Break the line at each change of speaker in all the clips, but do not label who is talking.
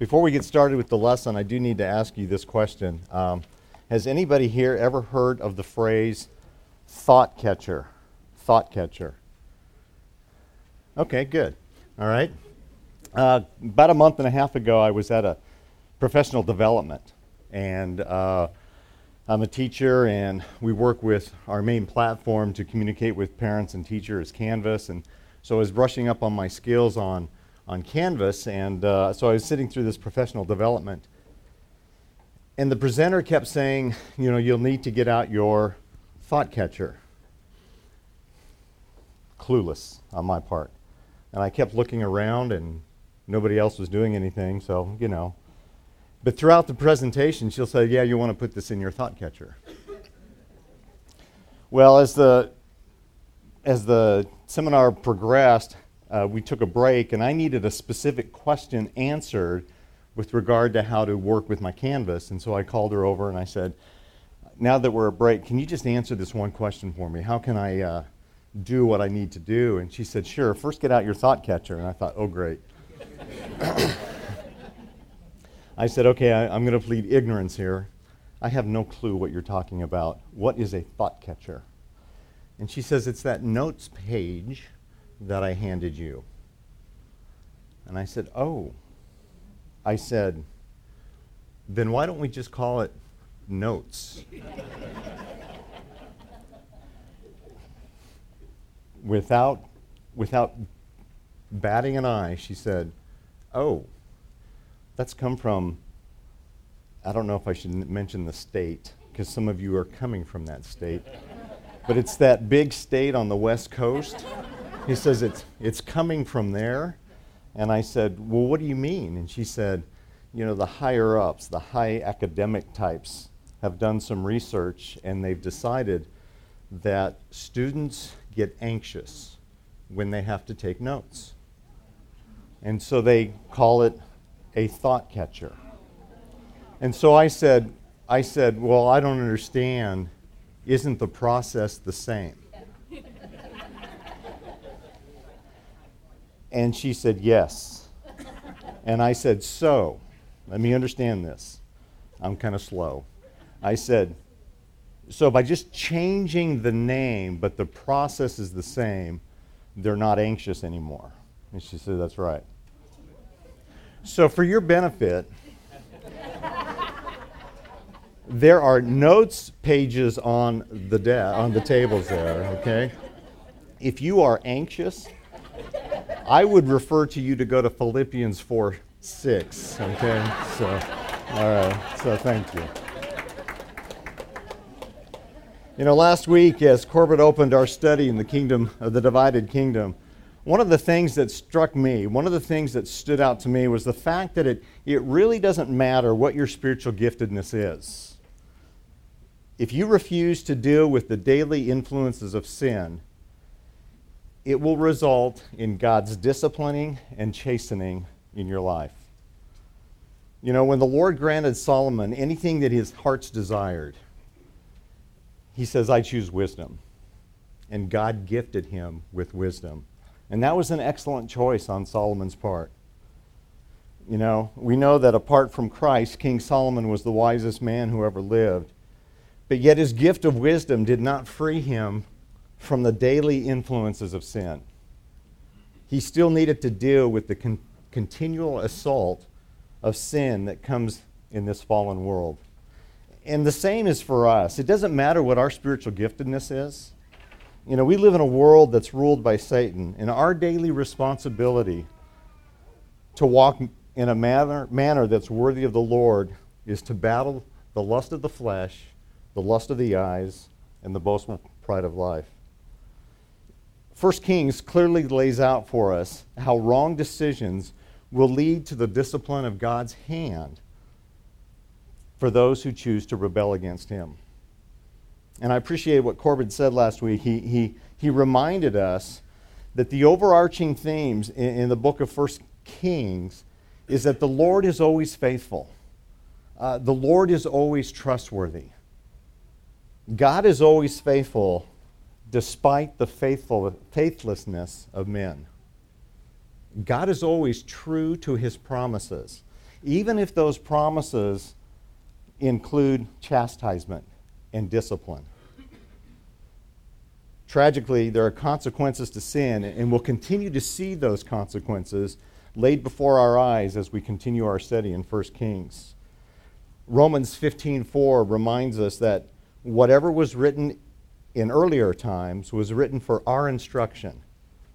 Before we get started with the lesson, I do need to ask you this question. Um, has anybody here ever heard of the phrase thought catcher? Thought catcher. Okay, good. All right. Uh, about a month and a half ago, I was at a professional development, and uh, I'm a teacher, and we work with our main platform to communicate with parents and teachers, Canvas. And so I was brushing up on my skills on on Canvas, and uh, so I was sitting through this professional development, and the presenter kept saying, you know, you'll need to get out your thought catcher. Clueless on my part, and I kept looking around, and nobody else was doing anything, so you know. But throughout the presentation, she'll say, "Yeah, you want to put this in your thought catcher." well, as the as the seminar progressed, uh, we took a break, and I needed a specific question answered with regard to how to work with my canvas. And so I called her over and I said, Now that we're at break, can you just answer this one question for me? How can I uh, do what I need to do? And she said, Sure. First, get out your thought catcher. And I thought, Oh, great. I said, Okay, I, I'm going to plead ignorance here. I have no clue what you're talking about. What is a thought catcher? And she says, It's that notes page that I handed you. And I said, Oh. I said, Then why don't we just call it notes? without, without batting an eye, she said, Oh, that's come from, I don't know if I should mention the state, because some of you are coming from that state, but it's that big state on the West Coast he says, it's, it's coming from there. And I said, Well, what do you mean? And she said, You know, the higher ups, the high academic types, have done some research and they've decided that students get anxious when they have to take notes. And so they call it a thought catcher. And so I said, I said, Well, I don't understand. Isn't the process the same? And she said, Yes. And I said, So, let me understand this. I'm kind of slow. I said, So by just changing the name, but the process is the same, they're not anxious anymore. And she said, That's right. So, for your benefit, there are notes pages on the de- on the tables there, okay? If you are anxious, I would refer to you to go to Philippians 4 6. Okay? So, all right. So, thank you. You know, last week, as Corbett opened our study in the kingdom of the divided kingdom, one of the things that struck me, one of the things that stood out to me was the fact that it, it really doesn't matter what your spiritual giftedness is. If you refuse to deal with the daily influences of sin, it will result in God's disciplining and chastening in your life. You know, when the Lord granted Solomon anything that his heart's desired, he says, I choose wisdom. And God gifted him with wisdom. And that was an excellent choice on Solomon's part. You know, we know that apart from Christ, King Solomon was the wisest man who ever lived. But yet his gift of wisdom did not free him from the daily influences of sin. He still needed to deal with the con- continual assault of sin that comes in this fallen world. And the same is for us. It doesn't matter what our spiritual giftedness is. You know, we live in a world that's ruled by Satan, and our daily responsibility to walk in a manner, manner that's worthy of the Lord is to battle the lust of the flesh, the lust of the eyes, and the boastful pride of life. First Kings clearly lays out for us how wrong decisions will lead to the discipline of God's hand for those who choose to rebel against him. And I appreciate what Corbin said last week. He, he, he reminded us that the overarching themes in, in the book of First Kings is that the Lord is always faithful. Uh, the Lord is always trustworthy. God is always faithful despite the faithful, faithlessness of men. God is always true to his promises. even if those promises include chastisement and discipline. Tragically, there are consequences to sin, and we'll continue to see those consequences laid before our eyes as we continue our study in 1 Kings. Romans 15:4 reminds us that whatever was written in earlier times was written for our instruction,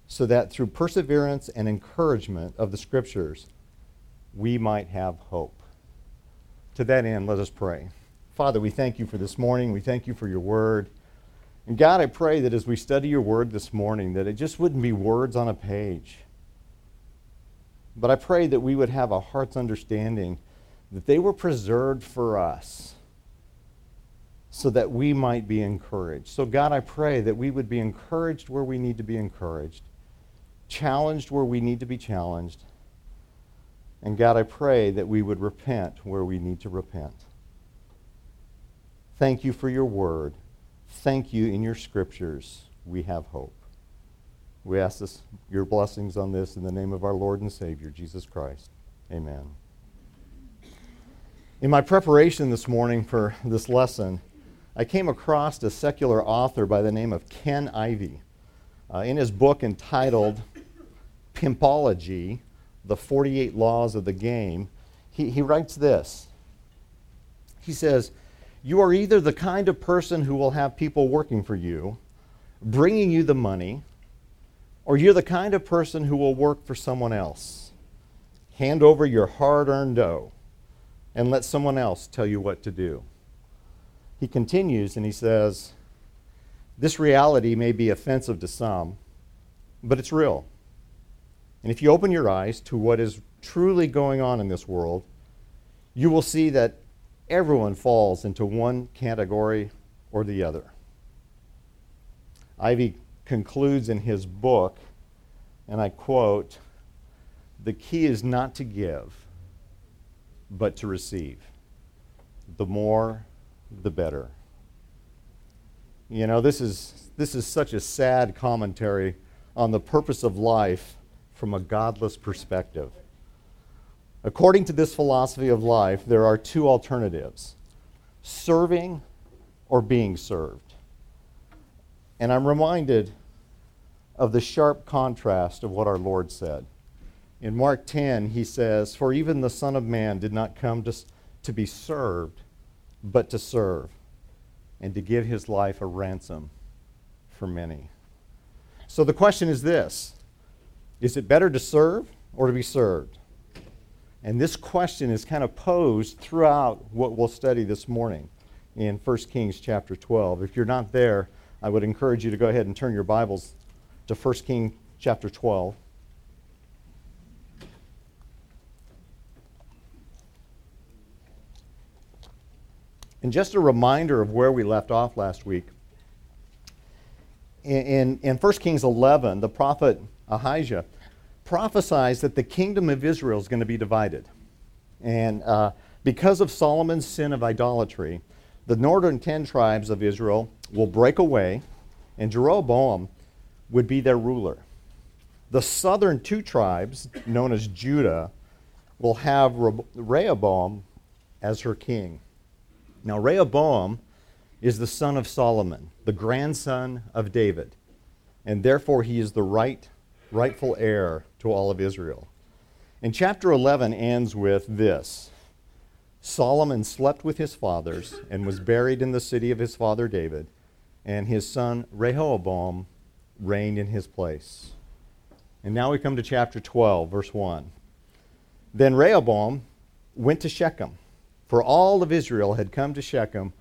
so that through perseverance and encouragement of the scriptures we might have hope. To that end, let us pray. Father, we thank you for this morning. We thank you for your word. And God, I pray that as we study your word this morning, that it just wouldn't be words on a page. But I pray that we would have a heart's understanding that they were preserved for us so that we might be encouraged. So, God, I pray that we would be encouraged where we need to be encouraged, challenged where we need to be challenged. And, God, I pray that we would repent where we need to repent. Thank you for your word. Thank you in your scriptures. We have hope. We ask this, your blessings on this in the name of our Lord and Savior, Jesus Christ. Amen. In my preparation this morning for this lesson, I came across a secular author by the name of Ken Ivy. Uh, in his book entitled Pimpology The 48 Laws of the Game, he, he writes this. He says, you are either the kind of person who will have people working for you, bringing you the money, or you're the kind of person who will work for someone else. Hand over your hard earned dough and let someone else tell you what to do. He continues and he says, This reality may be offensive to some, but it's real. And if you open your eyes to what is truly going on in this world, you will see that everyone falls into one category or the other. Ivy concludes in his book, and I quote, The key is not to give, but to receive. The more, the better. You know, this is, this is such a sad commentary on the purpose of life from a godless perspective. According to this philosophy of life, there are two alternatives serving or being served. And I'm reminded of the sharp contrast of what our Lord said. In Mark 10, he says, For even the Son of Man did not come to, to be served, but to serve, and to give his life a ransom for many. So the question is this Is it better to serve or to be served? And this question is kind of posed throughout what we'll study this morning in 1 Kings chapter 12. If you're not there, I would encourage you to go ahead and turn your Bibles to 1 Kings chapter 12. And just a reminder of where we left off last week. In, in, in 1 Kings 11, the prophet Ahijah prophesies that the kingdom of Israel is going to be divided. And uh, because of Solomon's sin of idolatry, the northern ten tribes of Israel will break away, and Jeroboam would be their ruler. The southern two tribes, known as Judah, will have Rehoboam as her king. Now, Rehoboam is the son of Solomon, the grandson of David, and therefore he is the right, rightful heir to all of Israel. And chapter 11 ends with this Solomon slept with his fathers and was buried in the city of his father David, and his son Rehoboam reigned in his place. And now we come to chapter 12, verse 1. Then Rehoboam went to Shechem, for all of Israel had come to Shechem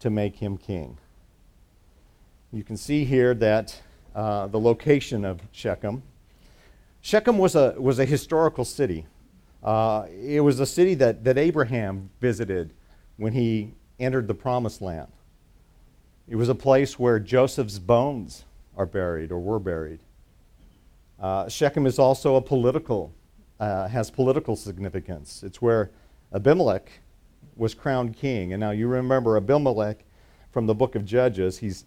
to make him king. You can see here that uh, the location of Shechem Shechem was a, was a historical city. Uh, it was a city that, that Abraham visited when he entered the promised land. It was a place where Joseph's bones are buried or were buried. Uh, Shechem is also a political, uh, has political significance. It's where Abimelech was crowned king. And now you remember Abimelech from the book of Judges. He's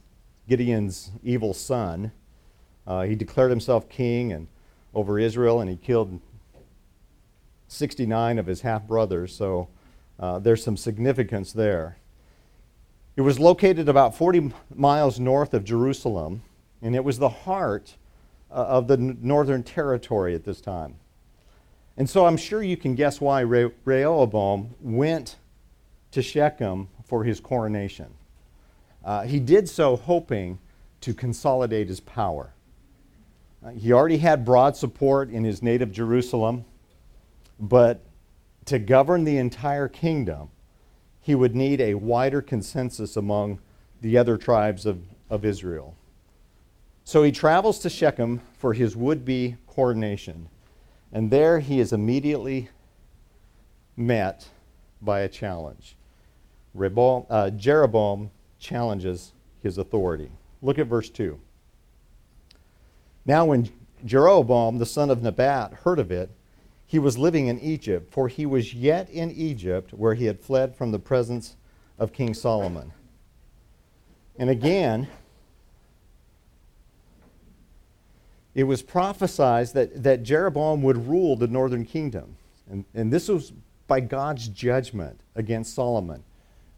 Gideon's evil son. Uh, he declared himself king and over Israel, and he killed 69 of his half brothers, so uh, there's some significance there. It was located about 40 miles north of Jerusalem, and it was the heart uh, of the northern territory at this time. And so I'm sure you can guess why Re- Rehoboam went to Shechem for his coronation. Uh, he did so hoping to consolidate his power. Uh, he already had broad support in his native Jerusalem, but to govern the entire kingdom, he would need a wider consensus among the other tribes of, of Israel. So he travels to Shechem for his would be coronation. And there he is immediately met by a challenge. Uh, Jeroboam challenges his authority. Look at verse 2. Now, when Jeroboam, the son of Nebat, heard of it, he was living in Egypt, for he was yet in Egypt, where he had fled from the presence of King Solomon. And again, it was prophesied that, that Jeroboam would rule the northern kingdom. And, and this was by God's judgment against Solomon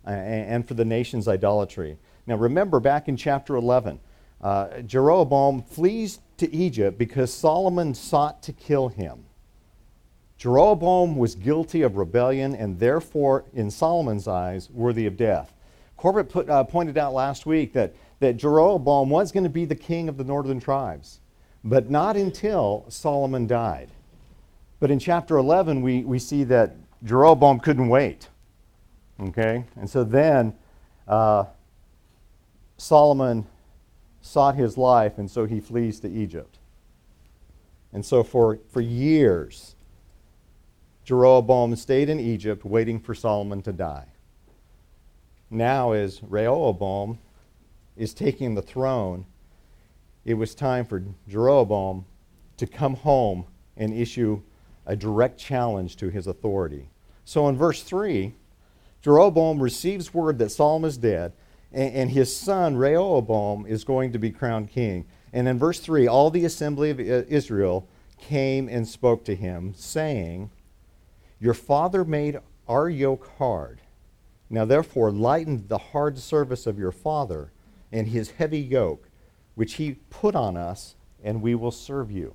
and for the nation's idolatry. Now, remember back in chapter 11, uh, Jeroboam flees to Egypt because Solomon sought to kill him. Jeroboam was guilty of rebellion and therefore, in Solomon's eyes, worthy of death. Corbett put, uh, pointed out last week that, that Jeroboam was going to be the king of the northern tribes but not until Solomon died. But in chapter 11, we, we see that Jeroboam couldn't wait. Okay? And so then uh, Solomon sought his life, and so he flees to Egypt. And so for, for years, Jeroboam stayed in Egypt waiting for Solomon to die. Now, as Rehoboam is taking the throne, it was time for Jeroboam to come home and issue a direct challenge to his authority. So in verse 3, Jeroboam receives word that Solomon is dead, and, and his son Rehoboam is going to be crowned king. And in verse 3, all the assembly of Israel came and spoke to him, saying, Your father made our yoke hard. Now therefore lighten the hard service of your father and his heavy yoke which he put on us, and we will serve you.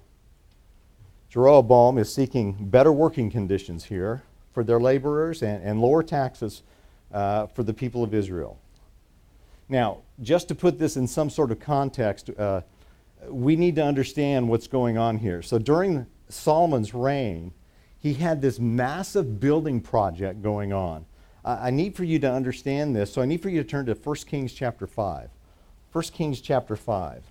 Jeroboam is seeking better working conditions here for their laborers and, and lower taxes uh, for the people of Israel. Now, just to put this in some sort of context, uh, we need to understand what's going on here. So during Solomon's reign, he had this massive building project going on. I need for you to understand this, so I need for you to turn to 1 Kings chapter 5. 1 Kings chapter 5.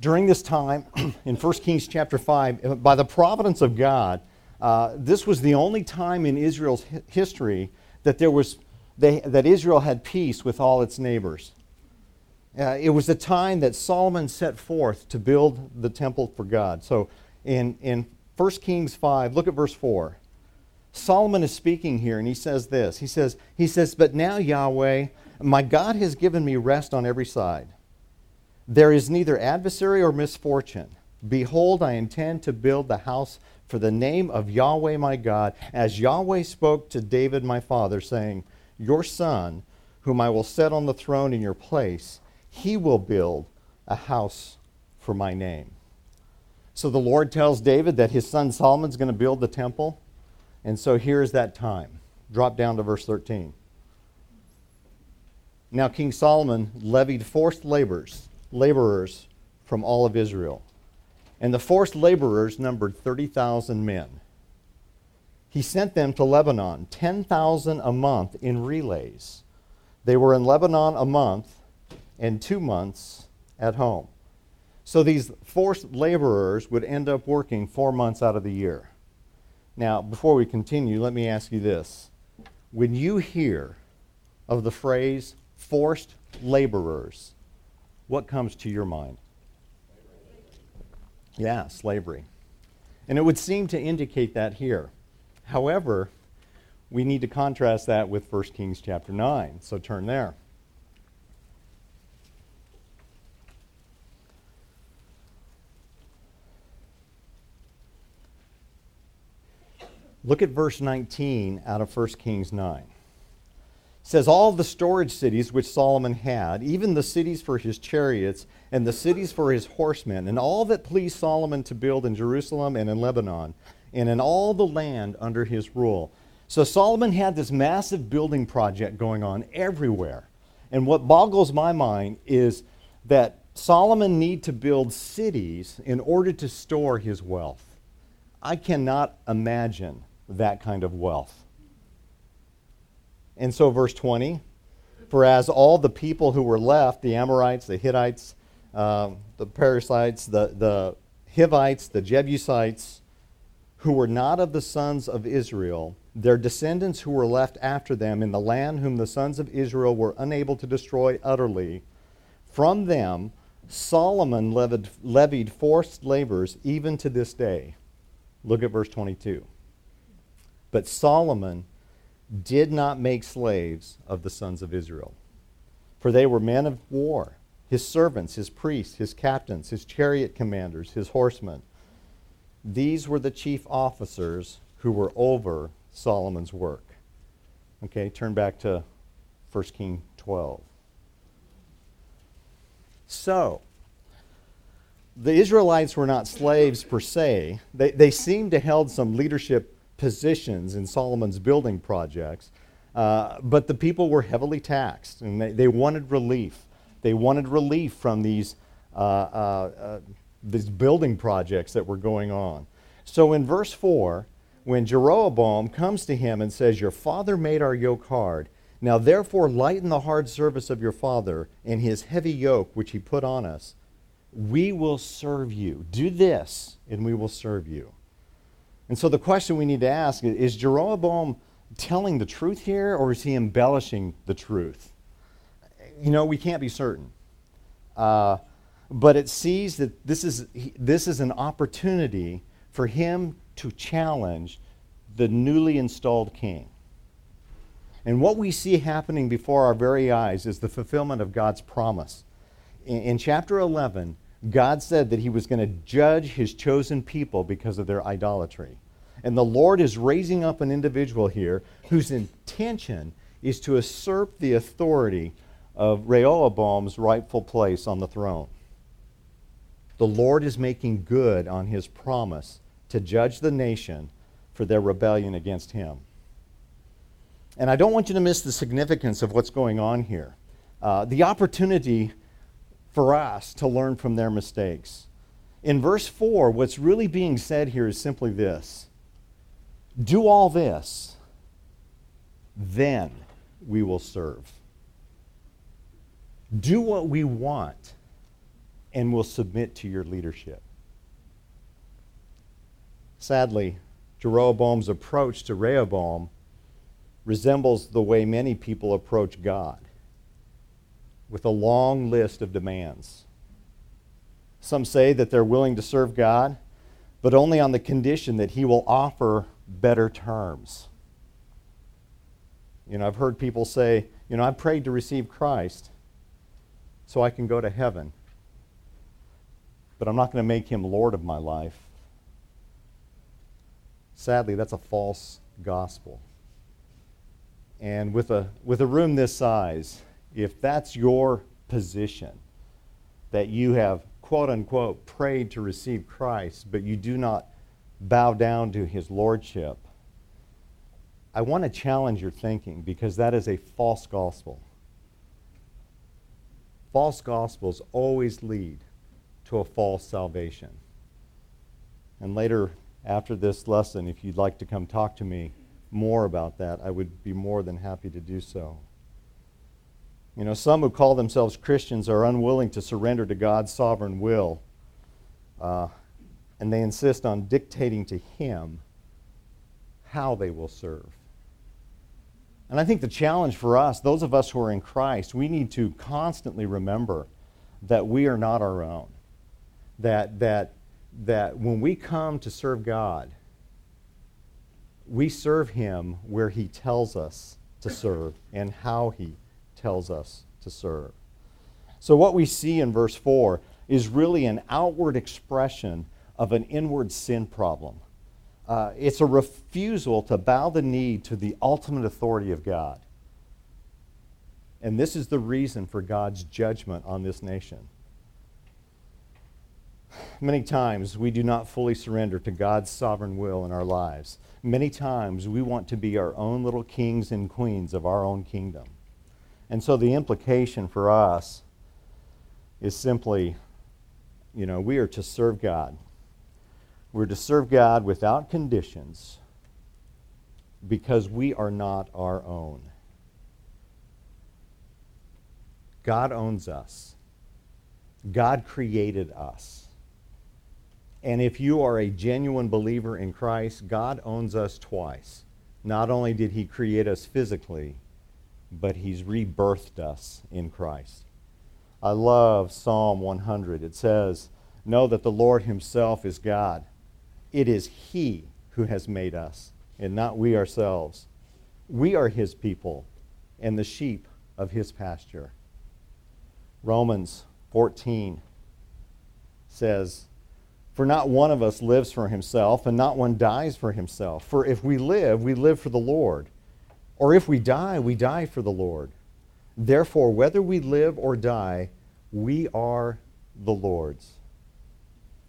During this time, in 1 Kings chapter 5, by the providence of God, uh, this was the only time in Israel's history that, there was, they, that Israel had peace with all its neighbors. Uh, it was the time that Solomon set forth to build the temple for God. So in, in 1 Kings 5, look at verse 4. Solomon is speaking here, and he says this. He says, he says, But now, Yahweh, my God has given me rest on every side. There is neither adversary or misfortune. Behold, I intend to build the house for the name of Yahweh my God, as Yahweh spoke to David my father, saying, Your son, whom I will set on the throne in your place, he will build a house for my name. So the Lord tells David that his son Solomon's going to build the temple. And so here's that time. Drop down to verse 13. Now King Solomon levied forced laborers, laborers from all of Israel. And the forced laborers numbered 30,000 men. He sent them to Lebanon, 10,000 a month in relays. They were in Lebanon a month and two months at home. So these forced laborers would end up working four months out of the year. Now, before we continue, let me ask you this. When you hear of the phrase forced laborers, what comes to your mind? Yeah, slavery. And it would seem to indicate that here. However, we need to contrast that with 1 Kings chapter 9. So turn there. Look at verse 19 out of 1 Kings 9 says all the storage cities which Solomon had, even the cities for his chariots and the cities for his horsemen, and all that pleased Solomon to build in Jerusalem and in Lebanon, and in all the land under his rule. So Solomon had this massive building project going on everywhere. And what boggles my mind is that Solomon need to build cities in order to store his wealth. I cannot imagine that kind of wealth. And so, verse 20 For as all the people who were left, the Amorites, the Hittites, uh, the Perizzites, the, the Hivites, the Jebusites, who were not of the sons of Israel, their descendants who were left after them in the land whom the sons of Israel were unable to destroy utterly, from them Solomon levied, levied forced labors even to this day. Look at verse 22. But Solomon did not make slaves of the sons of Israel, for they were men of war, his servants, his priests, his captains, his chariot commanders, his horsemen. These were the chief officers who were over Solomon's work. Okay, turn back to 1 King 12. So, the Israelites were not slaves per se. They, they seemed to held some leadership positions in Solomon's building projects, uh, but the people were heavily taxed and they, they wanted relief. They wanted relief from these, uh, uh, uh, these building projects that were going on. So in verse 4, when Jeroboam comes to him and says, Your father made our yoke hard. Now therefore lighten the hard service of your father and his heavy yoke which he put on us. We will serve you. Do this, and we will serve you. And so the question we need to ask is is Jeroboam telling the truth here, or is he embellishing the truth? You know, we can't be certain. Uh, but it sees that this is, this is an opportunity for him to challenge the newly installed king. And what we see happening before our very eyes is the fulfillment of God's promise. In, in chapter 11, God said that he was going to judge his chosen people because of their idolatry. And the Lord is raising up an individual here whose intention is to usurp the authority of Rehoboam's rightful place on the throne. The Lord is making good on his promise to judge the nation for their rebellion against him. And I don't want you to miss the significance of what's going on here. Uh, the opportunity for us to learn from their mistakes. In verse 4, what's really being said here is simply this Do all this, then we will serve. Do what we want, and we'll submit to your leadership. Sadly, Jeroboam's approach to Rehoboam resembles the way many people approach God with a long list of demands. Some say that they're willing to serve God, but only on the condition that He will offer better terms. You know, I've heard people say, you know, I prayed to receive Christ so I can go to heaven, but I'm not going to make Him Lord of my life. Sadly, that's a false gospel. And with a, with a room this size, if that's your position, that you have, quote unquote, prayed to receive Christ, but you do not bow down to his lordship, I want to challenge your thinking because that is a false gospel. False gospels always lead to a false salvation. And later, after this lesson, if you'd like to come talk to me more about that, I would be more than happy to do so. You know, some who call themselves Christians are unwilling to surrender to God's sovereign will, uh, and they insist on dictating to Him how they will serve. And I think the challenge for us, those of us who are in Christ, we need to constantly remember that we are not our own. That, that, that when we come to serve God, we serve Him where He tells us to serve and how He tells us to serve. So, what we see in verse 4 is really an outward expression of an inward sin problem. uh, it's a refusal to bow the knee to the ultimate authority of God. And this is the reason for God's judgment on this nation. Many times we do not fully surrender to God's sovereign will in our lives. Many times we want to be our own little kings and queens of our own kingdom. And so the implication for us is simply, you know, we are to serve God. We're to serve God without conditions because we are not our own. God owns us. God created us. And if you are a genuine believer in Christ, God owns us twice. Not only did He create us physically, but He's rebirthed us in Christ. I love Psalm 100. It says, Know that the Lord Himself is God. It is He who has made us, and not we ourselves. We are His people and the sheep of His pasture. Romans 14 says, For not one of us lives for himself, and not one dies for himself. For if we live, we live for the Lord. Or if we die, we die for the Lord. Therefore, whether we live or die, we are the Lord's.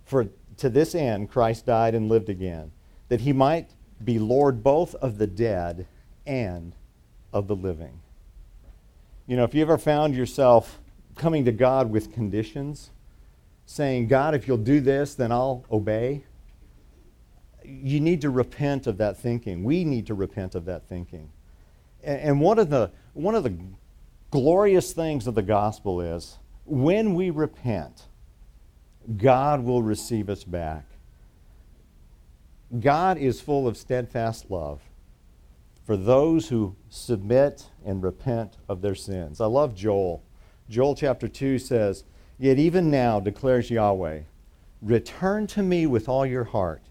For to this end Christ died and lived again, that he might be Lord both of the dead and of the living. You know, if you ever found yourself coming to God with conditions, saying, God, if you'll do this, then I'll obey, you need to repent of that thinking. We need to repent of that thinking. And one of the, one of the glorious things of the gospel is when we repent, God will receive us back. God is full of steadfast love for those who submit and repent of their sins. I love Joel. Joel chapter 2 says, Yet even now, declares Yahweh, return to me with all your heart,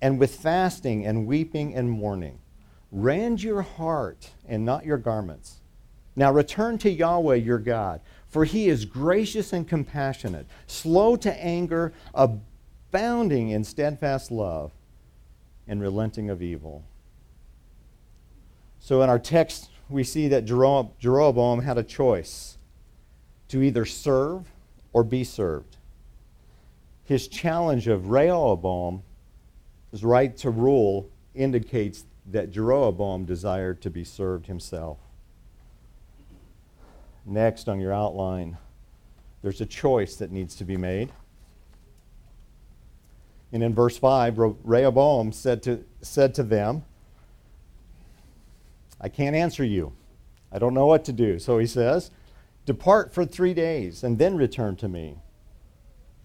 and with fasting and weeping and mourning. Rend your heart and not your garments. Now return to Yahweh your God, for he is gracious and compassionate, slow to anger, abounding in steadfast love, and relenting of evil. So in our text, we see that Jeroboam had a choice to either serve or be served. His challenge of Rehoboam, his right to rule, indicates that Jeroboam desired to be served himself. Next on your outline, there's a choice that needs to be made. And in verse 5, Rehoboam said to, said to them, I can't answer you. I don't know what to do. So he says, Depart for three days and then return to me.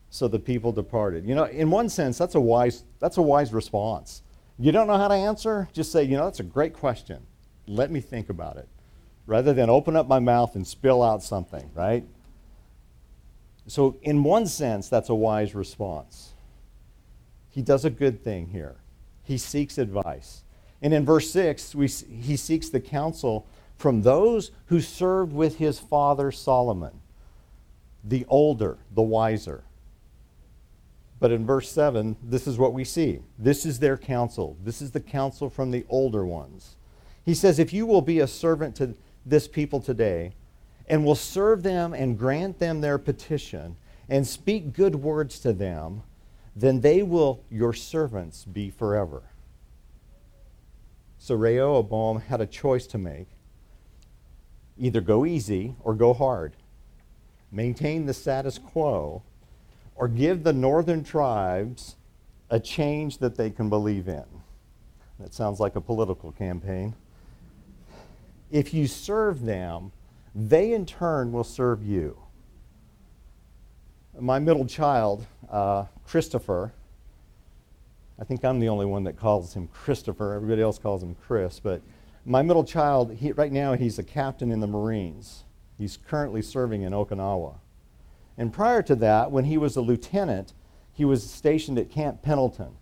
So the people departed. You know, in one sense, that's a wise, that's a wise response. You don't know how to answer? Just say, you know, that's a great question. Let me think about it. Rather than open up my mouth and spill out something, right? So, in one sense, that's a wise response. He does a good thing here. He seeks advice. And in verse 6, we, he seeks the counsel from those who served with his father Solomon, the older, the wiser. But in verse 7, this is what we see. This is their counsel. This is the counsel from the older ones. He says, If you will be a servant to this people today, and will serve them and grant them their petition, and speak good words to them, then they will your servants be forever. So Rehoboam had a choice to make either go easy or go hard, maintain the status quo, or give the northern tribes a change that they can believe in. That sounds like a political campaign. If you serve them, they in turn will serve you. My middle child, uh, Christopher, I think I'm the only one that calls him Christopher. Everybody else calls him Chris, but my middle child, he, right now, he's a captain in the Marines. He's currently serving in Okinawa. And prior to that, when he was a lieutenant, he was stationed at Camp Pendleton.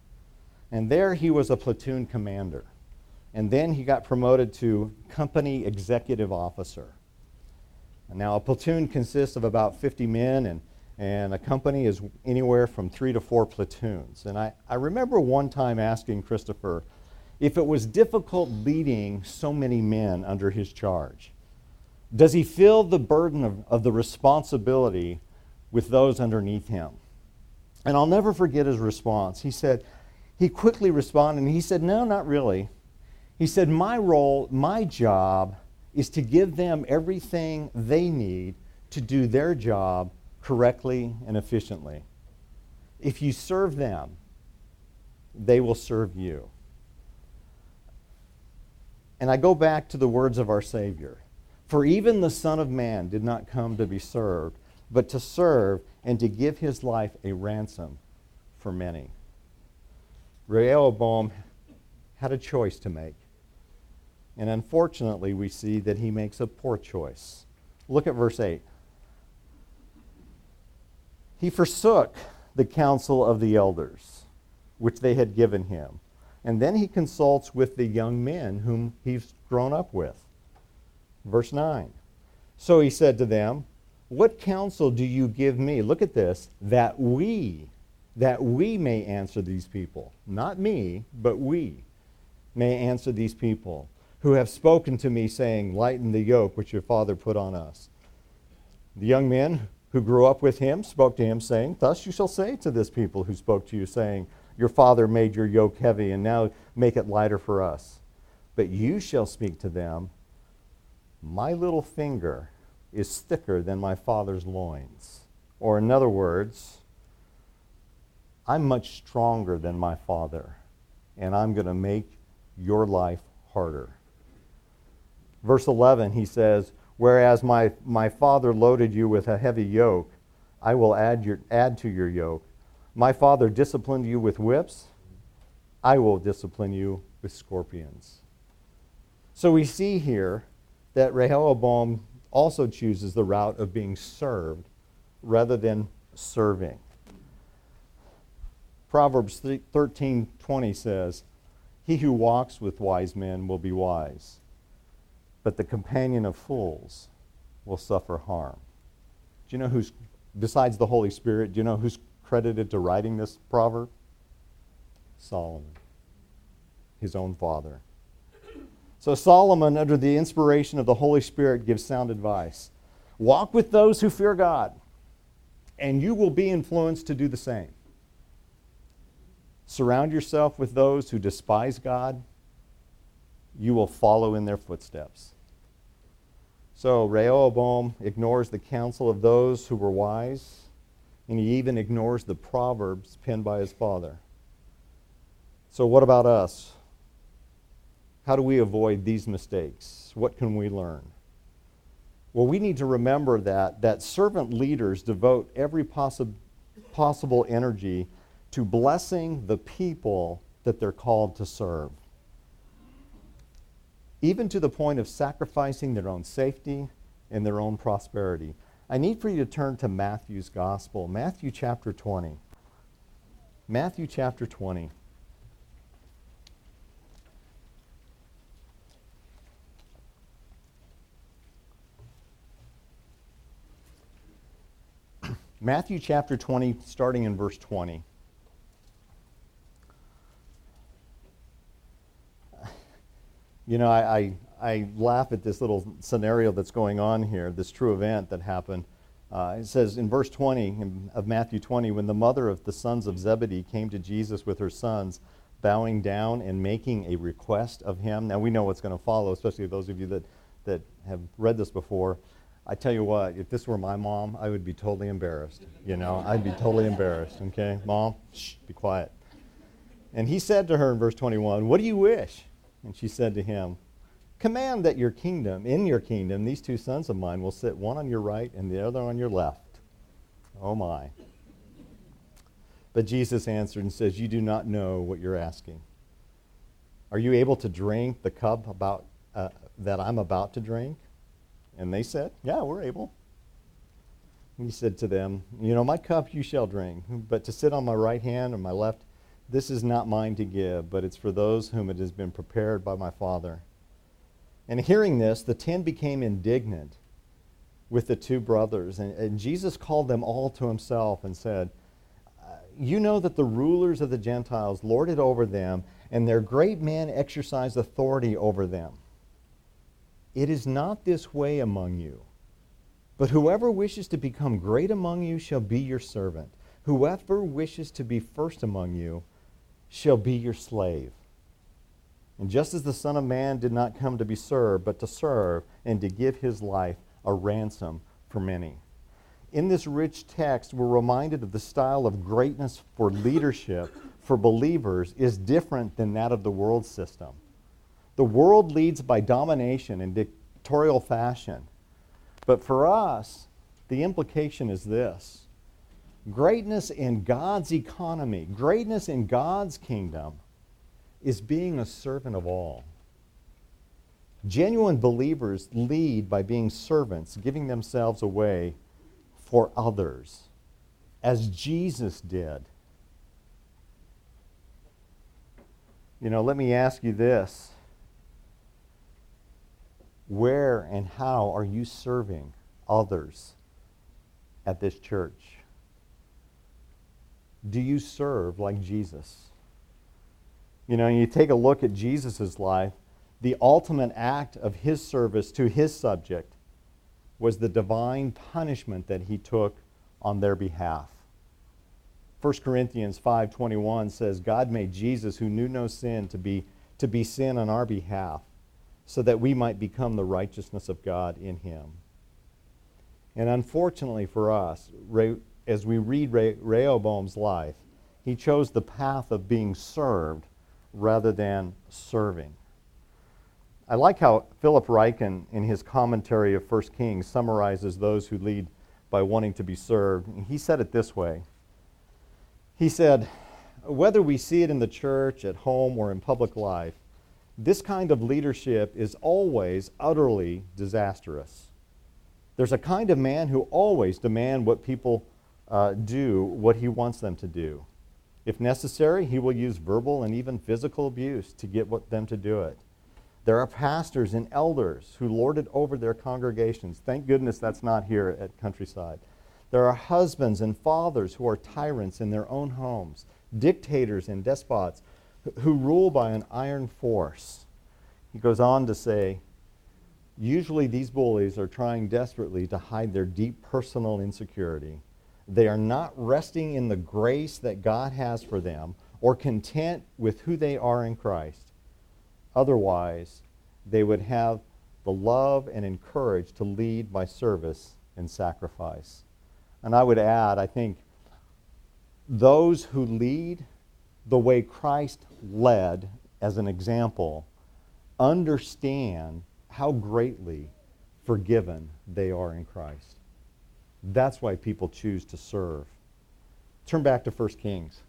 And there he was a platoon commander. And then he got promoted to company executive officer. Now, a platoon consists of about 50 men, and And a company is anywhere from three to four platoons. And I, I remember one time asking Christopher if it was difficult leading so many men under his charge. Does he feel the burden of, of the responsibility with those underneath him? And I'll never forget his response. He said, he quickly responded, and he said, No, not really. He said, My role, my job is to give them everything they need to do their job correctly and efficiently. If you serve them, they will serve you. And I go back to the words of our Savior For even the Son of Man did not come to be served, but to serve and to give his life a ransom for many. Rehoboam had a choice to make. And unfortunately, we see that he makes a poor choice. Look at verse 8. He forsook the counsel of the elders, which they had given him. And then he consults with the young men whom he's grown up with. Verse 9. So he said to them, What counsel do you give me? Look at this, that we, that we may answer these people. Not me, but we may answer these people who have spoken to me, saying, Lighten the yoke which your father put on us. The young men who grew up with him spoke to him, saying, Thus you shall say to this people who spoke to you, saying, Your father made your yoke heavy, and now make it lighter for us. But you shall speak to them, My little finger is thicker than my father's loins. Or, in other words, I'm much stronger than my father, and I'm going to make your life harder. Verse 11, he says, Whereas my, my father loaded you with a heavy yoke, I will add, your, add to your yoke. My father disciplined you with whips, I will discipline you with scorpions. So we see here that Rehoboam also chooses the route of being served rather than serving. Proverbs 13:20 says, "He who walks with wise men will be wise." But the companion of fools will suffer harm. Do you know who's, besides the Holy Spirit, do you know who's credited to writing this proverb? Solomon, his own father. So Solomon, under the inspiration of the Holy Spirit, gives sound advice. Walk with those who fear God, and you will be influenced to do the same. Surround yourself with those who despise God, you will follow in their footsteps. So Rehoboam ignores the counsel of those who were wise, and he even ignores the proverbs penned by his father. So, what about us? How do we avoid these mistakes? What can we learn? Well, we need to remember that, that servant leaders devote every possi- possible energy to blessing the people that they're called to serve even to the point of sacrificing their own safety and their own prosperity. I need for you to turn to Matthew's Gospel, Matthew chapter 20. Matthew chapter 20. Matthew chapter 20, starting in verse 20. You know, I, I, I, laugh at this little scenario that's going on here, this true event that happened. Uh, it says in verse 20 of Matthew 20, when the mother of the sons of Zebedee came to Jesus with her sons, bowing down and making a request of him. Now we know what's going to follow, especially those of you that, that have read this before. I tell you what, if this were my mom, I would be totally embarrassed. You know, I'd be totally embarrassed. Okay, mom, shh, be quiet. And he said to her in verse 21, What do you wish? And she said to him, Command that your kingdom, in your kingdom, these two sons of mine will sit one on your right and the other on your left. Oh my. But Jesus answered and says, You do not know what you're asking. Are you able to drink the cup about, uh, that I'm about to drink? And they said, Yeah, we're able. he said to them, You know, my cup you shall drink, but to sit on my right hand or my left, this is not mine to give, but it's for those whom it has been prepared by my Father. And hearing this, the ten became indignant with the two brothers. And, and Jesus called them all to himself and said, uh, You know that the rulers of the Gentiles lord it over them, and their great men exercise authority over them. It is not this way among you. But whoever wishes to become great among you shall be your servant. Whoever wishes to be first among you shall be your slave. And just as the Son of Man did not come to be served, but to serve and to give his life a ransom for many. In this rich text, we're reminded of the style of greatness for leadership for believers is different than that of the world system. The world leads by domination and dictatorial fashion. But for us, the implication is this greatness in God's economy, greatness in God's kingdom, is being a servant of all. Genuine believers lead by being servants, giving themselves away for others, as Jesus did. You know, let me ask you this. Where and how are you serving others at this church? Do you serve like Jesus? You know, you take a look at Jesus' life, the ultimate act of his service to his subject was the divine punishment that he took on their behalf. 1 Corinthians 5:21 says God made Jesus who knew no sin to be to be sin on our behalf so that we might become the righteousness of God in him. And unfortunately for us, as we read Rehoboam's life, he chose the path of being served rather than serving. I like how Philip Ryken, in his commentary of 1 Kings, summarizes those who lead by wanting to be served. He said it this way He said, Whether we see it in the church, at home, or in public life, this kind of leadership is always utterly disastrous. There's a kind of man who always demand what people uh, do what he wants them to do. If necessary, he will use verbal and even physical abuse to get what, them to do it. There are pastors and elders who lord it over their congregations. Thank goodness that's not here at Countryside. There are husbands and fathers who are tyrants in their own homes, dictators and despots who rule by an iron force. He goes on to say, usually these bullies are trying desperately to hide their deep personal insecurity. They are not resting in the grace that God has for them or content with who they are in Christ. Otherwise, they would have the love and encourage to lead by service and sacrifice. And I would add, I think those who lead the way Christ led as an example understand how greatly forgiven they are in Christ. That's why people choose to serve. Turn back to 1 Kings.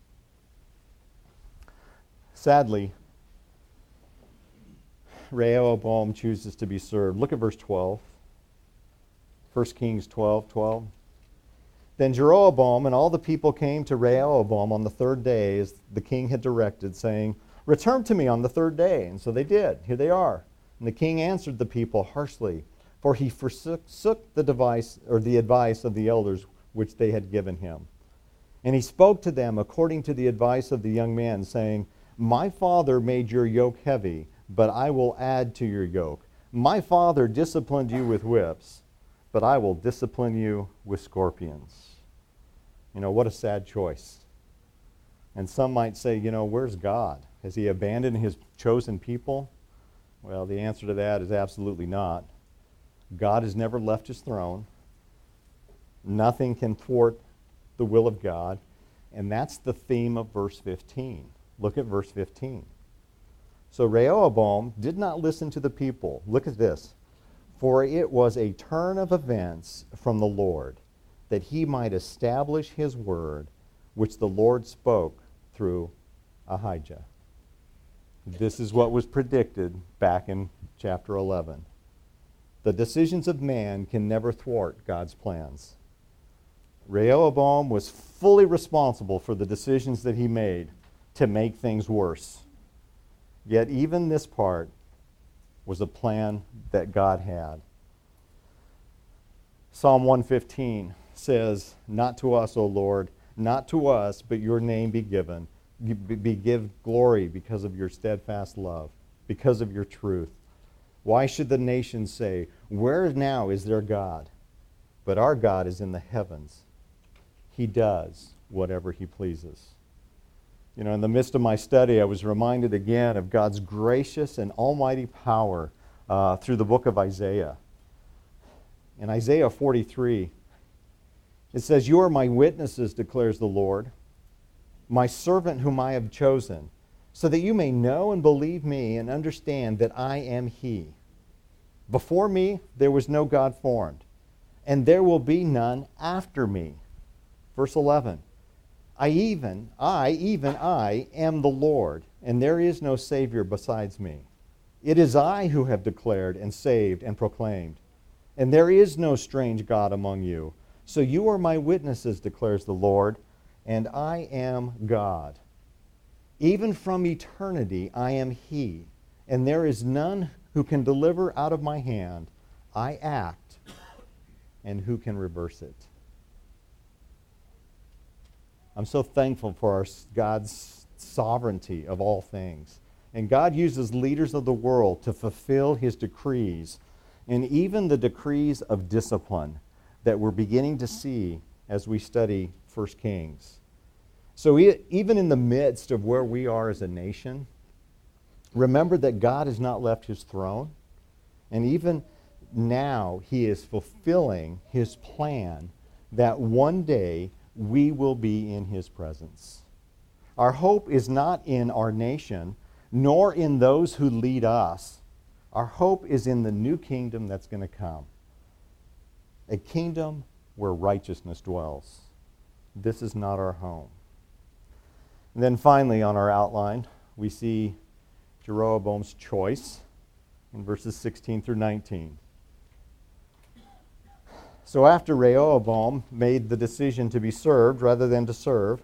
Sadly, Rehoboam chooses to be served. Look at verse 12. 1 Kings 12 12. Then Jeroboam and all the people came to Rehoboam on the third day, as the king had directed, saying, Return to me on the third day. And so they did. Here they are. And the king answered the people harshly, for he forsook the device or the advice of the elders which they had given him. And he spoke to them according to the advice of the young man, saying, My father made your yoke heavy, but I will add to your yoke. My father disciplined you with whips but I will discipline you with scorpions. You know, what a sad choice. And some might say, you know, where's God? Has he abandoned his chosen people? Well, the answer to that is absolutely not. God has never left his throne. Nothing can thwart the will of God. And that's the theme of verse 15. Look at verse 15. So Rehoboam did not listen to the people. Look at this for it was a turn of events from the Lord, that he might establish his word, which the Lord spoke through Ahijah. This is what was predicted back in chapter 11. The decisions of man can never thwart God's plans. Rehoboam was fully responsible for the decisions that he made to make things worse. Yet, even this part was a plan that God had. Psalm 115 says, Not to us, O Lord, not to us, but your name be given. Be give glory because of your steadfast love, because of your truth. Why should the nations say, Where now is their God? But our God is in the heavens. He does whatever he pleases. You know, in the midst of my study, I was reminded again of God's gracious and almighty power uh, through the book of Isaiah. In Isaiah 43, it says, You are my witnesses, declares the Lord, my servant whom I have chosen, so that you may know and believe me and understand that I am He. Before me there was no God formed, and there will be none after me. Verse 11 I even, I, even I, am the Lord, and there is no Savior besides me. It is I who have declared and saved and proclaimed, and there is no strange God among you. So you are my witnesses, declares the Lord, and I am God. Even from eternity I am He, and there is none who can deliver out of my hand. I act, and who can reverse it? I'm so thankful for our, God's sovereignty of all things. And God uses leaders of the world to fulfill his decrees, and even the decrees of discipline that we're beginning to see as we study 1 Kings. So, even in the midst of where we are as a nation, remember that God has not left his throne. And even now, he is fulfilling his plan that one day we will be in his presence. Our hope is not in our nation, nor in those who lead us. Our hope is in the new kingdom that's going to come a kingdom where righteousness dwells. This is not our home. And then finally, on our outline, we see Jeroboam's choice in verses 16 through 19. So after Rehoboam made the decision to be served rather than to serve,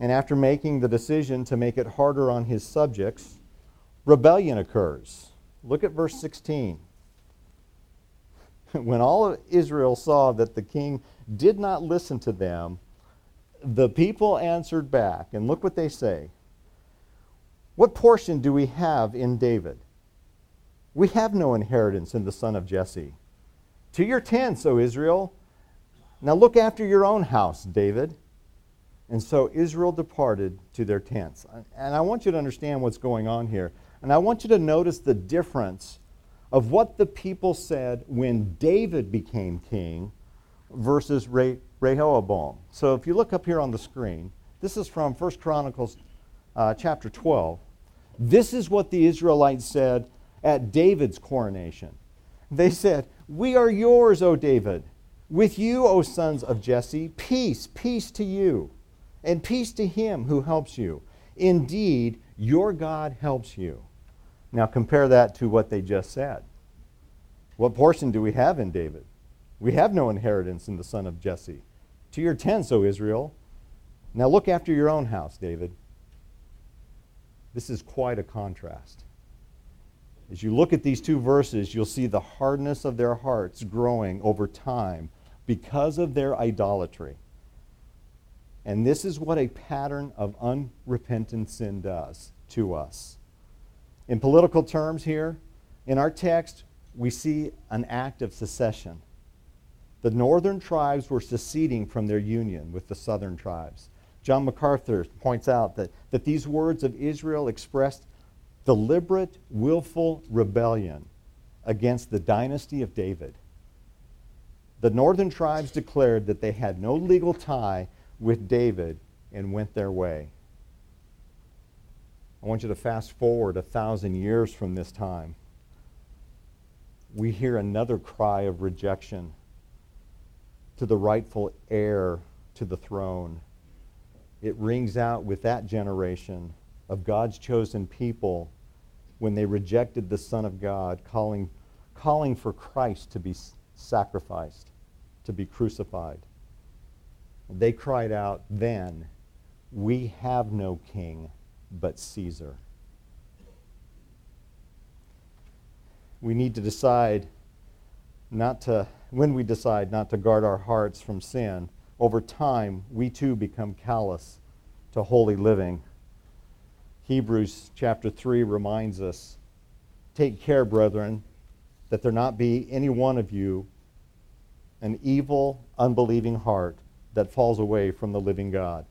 and after making the decision to make it harder on his subjects, rebellion occurs. Look at verse 16. when all of Israel saw that the king did not listen to them, the people answered back. And look what they say What portion do we have in David? We have no inheritance in the son of Jesse. To your tents, O Israel. Now look after your own house, David. And so Israel departed to their tents. And I want you to understand what's going on here. And I want you to notice the difference of what the people said when David became king versus Rehoboam. So if you look up here on the screen, this is from 1 Chronicles uh, chapter 12. This is what the Israelites said at David's coronation. They said, We are yours, O David. With you, O sons of Jesse, peace, peace to you, and peace to him who helps you. Indeed, your God helps you. Now compare that to what they just said. What portion do we have in David? We have no inheritance in the son of Jesse. To your tents, O Israel. Now look after your own house, David. This is quite a contrast. As you look at these two verses, you'll see the hardness of their hearts growing over time because of their idolatry. And this is what a pattern of unrepentant sin does to us. In political terms, here, in our text, we see an act of secession. The northern tribes were seceding from their union with the southern tribes. John MacArthur points out that, that these words of Israel expressed deliberate, willful rebellion against the dynasty of David. The northern tribes declared that they had no legal tie with David and went their way. I want you to fast forward a thousand years from this time. We hear another cry of rejection to the rightful heir to the throne. It rings out with that generation of God's chosen people when they rejected the Son of God, calling, calling for Christ to be sacrificed, to be crucified. They cried out then, We have no king but Caesar. We need to decide not to, when we decide not to guard our hearts from sin, over time we too become callous to holy living. Hebrews chapter 3 reminds us Take care, brethren, that there not be any one of you an evil, unbelieving heart that falls away from the living God.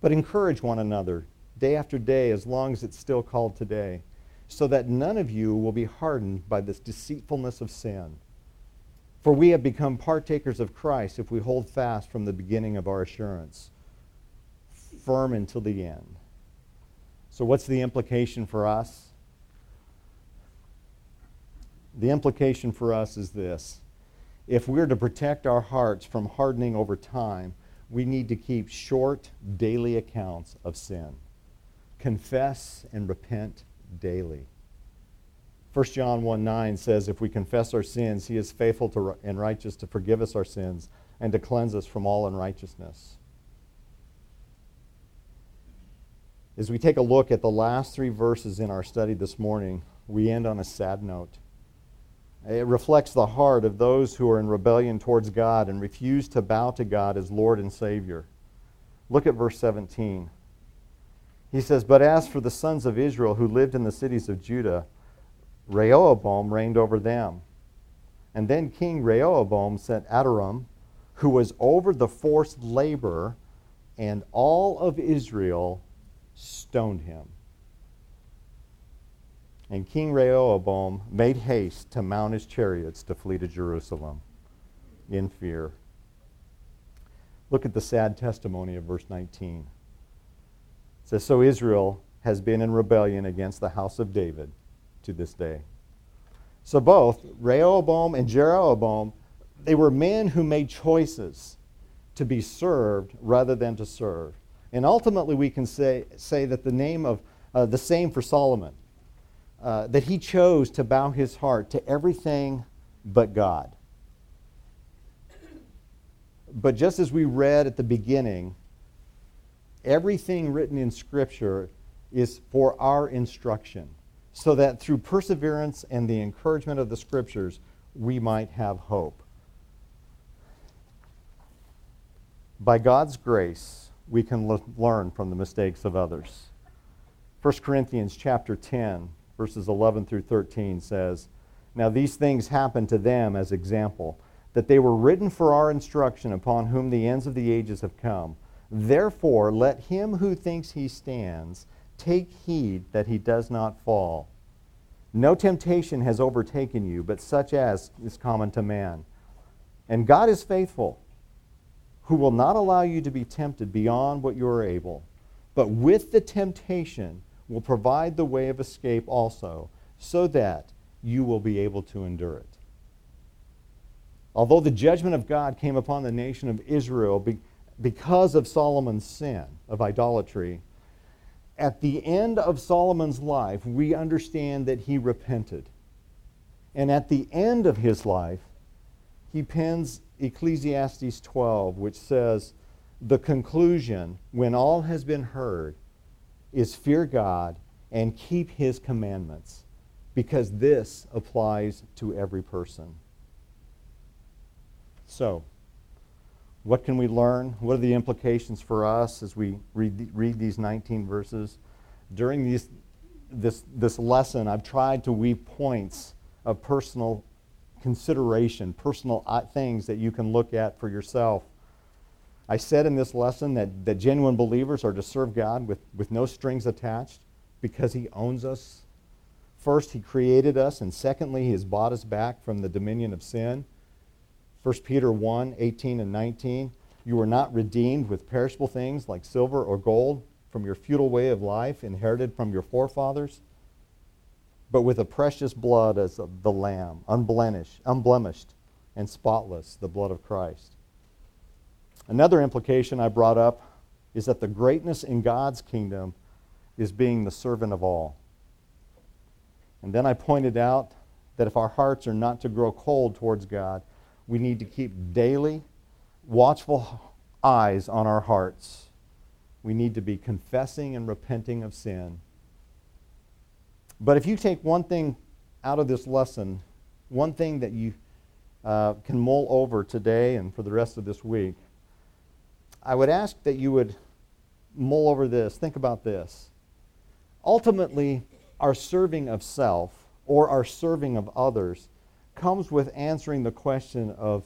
But encourage one another day after day, as long as it's still called today, so that none of you will be hardened by this deceitfulness of sin. For we have become partakers of Christ if we hold fast from the beginning of our assurance, firm until the end. So, what's the implication for us? The implication for us is this if we're to protect our hearts from hardening over time, we need to keep short daily accounts of sin. Confess and repent daily. 1 John 1 9 says, If we confess our sins, he is faithful to, and righteous to forgive us our sins and to cleanse us from all unrighteousness. As we take a look at the last three verses in our study this morning, we end on a sad note. It reflects the heart of those who are in rebellion towards God and refuse to bow to God as Lord and Savior. Look at verse 17. He says, But as for the sons of Israel who lived in the cities of Judah, Rehoboam reigned over them. And then King Rehoboam sent Adoram, who was over the forced labor, and all of Israel stoned him. And King Rehoboam made haste to mount his chariots to flee to Jerusalem in fear. Look at the sad testimony of verse 19. It says, So Israel has been in rebellion against the house of David to this day. So both Rehoboam and Jeroboam, they were men who made choices to be served rather than to serve. And ultimately, we can say, say that the name of uh, the same for Solomon. Uh, that he chose to bow his heart to everything but God. But just as we read at the beginning, everything written in Scripture is for our instruction, so that through perseverance and the encouragement of the Scriptures, we might have hope. By God's grace, we can learn from the mistakes of others. 1 Corinthians chapter 10 verses 11 through 13 says, Now these things happened to them as example, that they were written for our instruction upon whom the ends of the ages have come. Therefore, let him who thinks he stands take heed that he does not fall. No temptation has overtaken you, but such as is common to man. And God is faithful, who will not allow you to be tempted beyond what you are able, but with the temptation, will provide the way of escape also, so that you will be able to endure it. Although the judgment of God came upon the nation of Israel be, because of Solomon's sin of idolatry, at the end of Solomon's life, we understand that he repented. And at the end of his life, he pens Ecclesiastes 12, which says, The conclusion, when all has been heard, is fear God and keep his commandments, because this applies to every person. So, what can we learn? What are the implications for us as we read, read these 19 verses? During these, this, this lesson, I've tried to weave points of personal consideration, personal uh, things that you can look at for yourself I said in this lesson that, that genuine believers are to serve God with, with no strings attached because He owns us. First, He created us, and secondly, He has bought us back from the dominion of sin. 1 Peter 1 18 and 19. You were not redeemed with perishable things like silver or gold from your futile way of life inherited from your forefathers, but with a precious blood as of the Lamb, unblemished, unblemished and spotless, the blood of Christ. Another implication I brought up is that the greatness in God's kingdom is being the servant of all. And then I pointed out that if our hearts are not to grow cold towards God, we need to keep daily, watchful eyes on our hearts. We need to be confessing and repenting of sin. But if you take one thing out of this lesson, one thing that you uh, can mull over today and for the rest of this week, I would ask that you would mull over this. Think about this. Ultimately, our serving of self or our serving of others comes with answering the question of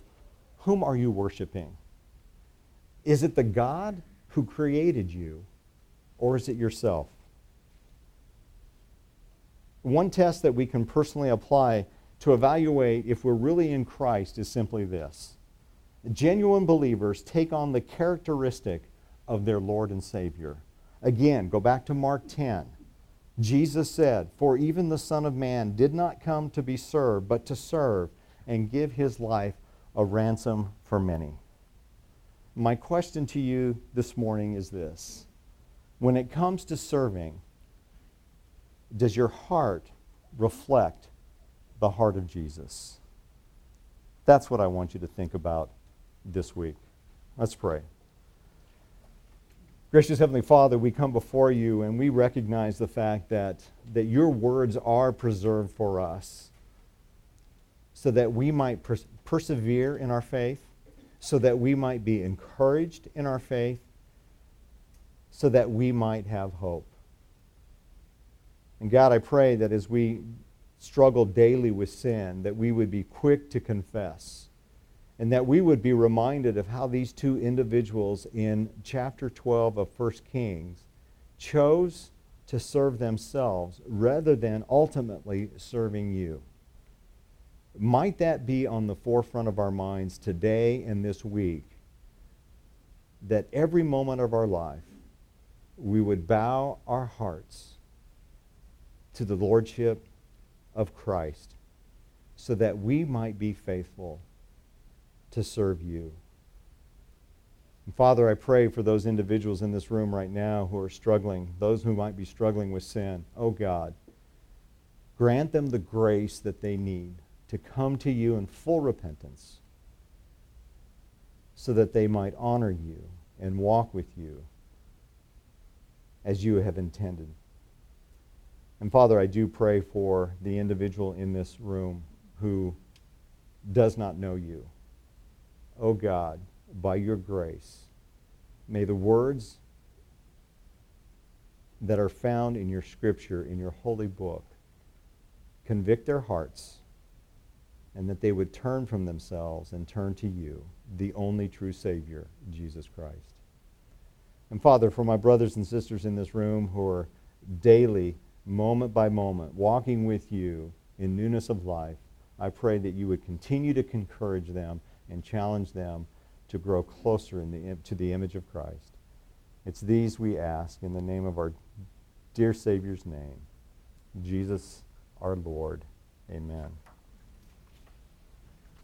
whom are you worshiping? Is it the God who created you, or is it yourself? One test that we can personally apply to evaluate if we're really in Christ is simply this genuine believers take on the characteristic of their Lord and Savior. Again, go back to Mark 10. Jesus said, For even the Son of Man did not come to be served, but to serve and give his life a ransom for many. My question to you this morning is this When it comes to serving, does your heart reflect the heart of Jesus? That's what I want you to think about this week. Let's pray. Gracious Heavenly Father, we come before you and we recognize the fact that, that your words are preserved for us so that we might pers- persevere in our faith, so that we might be encouraged in our faith, so that we might have hope. And God, I pray that as we struggle daily with sin, that we would be quick to confess and that we would be reminded of how these two individuals in chapter 12 of 1 Kings chose to serve themselves rather than ultimately serving you. Might that be on the forefront of our minds today and this week? That every moment of our life we would bow our hearts to the Lordship of Christ so that we might be faithful to serve you. And Father, I pray for those individuals in this room right now who are struggling, those who might be struggling with sin. Oh God, grant them the grace that they need to come to you in full repentance so that they might honor you and walk with you as you have intended. And Father, I do pray for the individual in this room who does not know you. O oh God, by your grace, may the words that are found in your scripture, in your holy book, convict their hearts and that they would turn from themselves and turn to you, the only true Savior, Jesus Christ. And Father, for my brothers and sisters in this room who are daily, moment by moment, walking with you in newness of life, I pray that you would continue to encourage them and challenge them to grow closer the, to the image of Christ. It's these we ask in the name of our dear Savior's name, Jesus our Lord. Amen.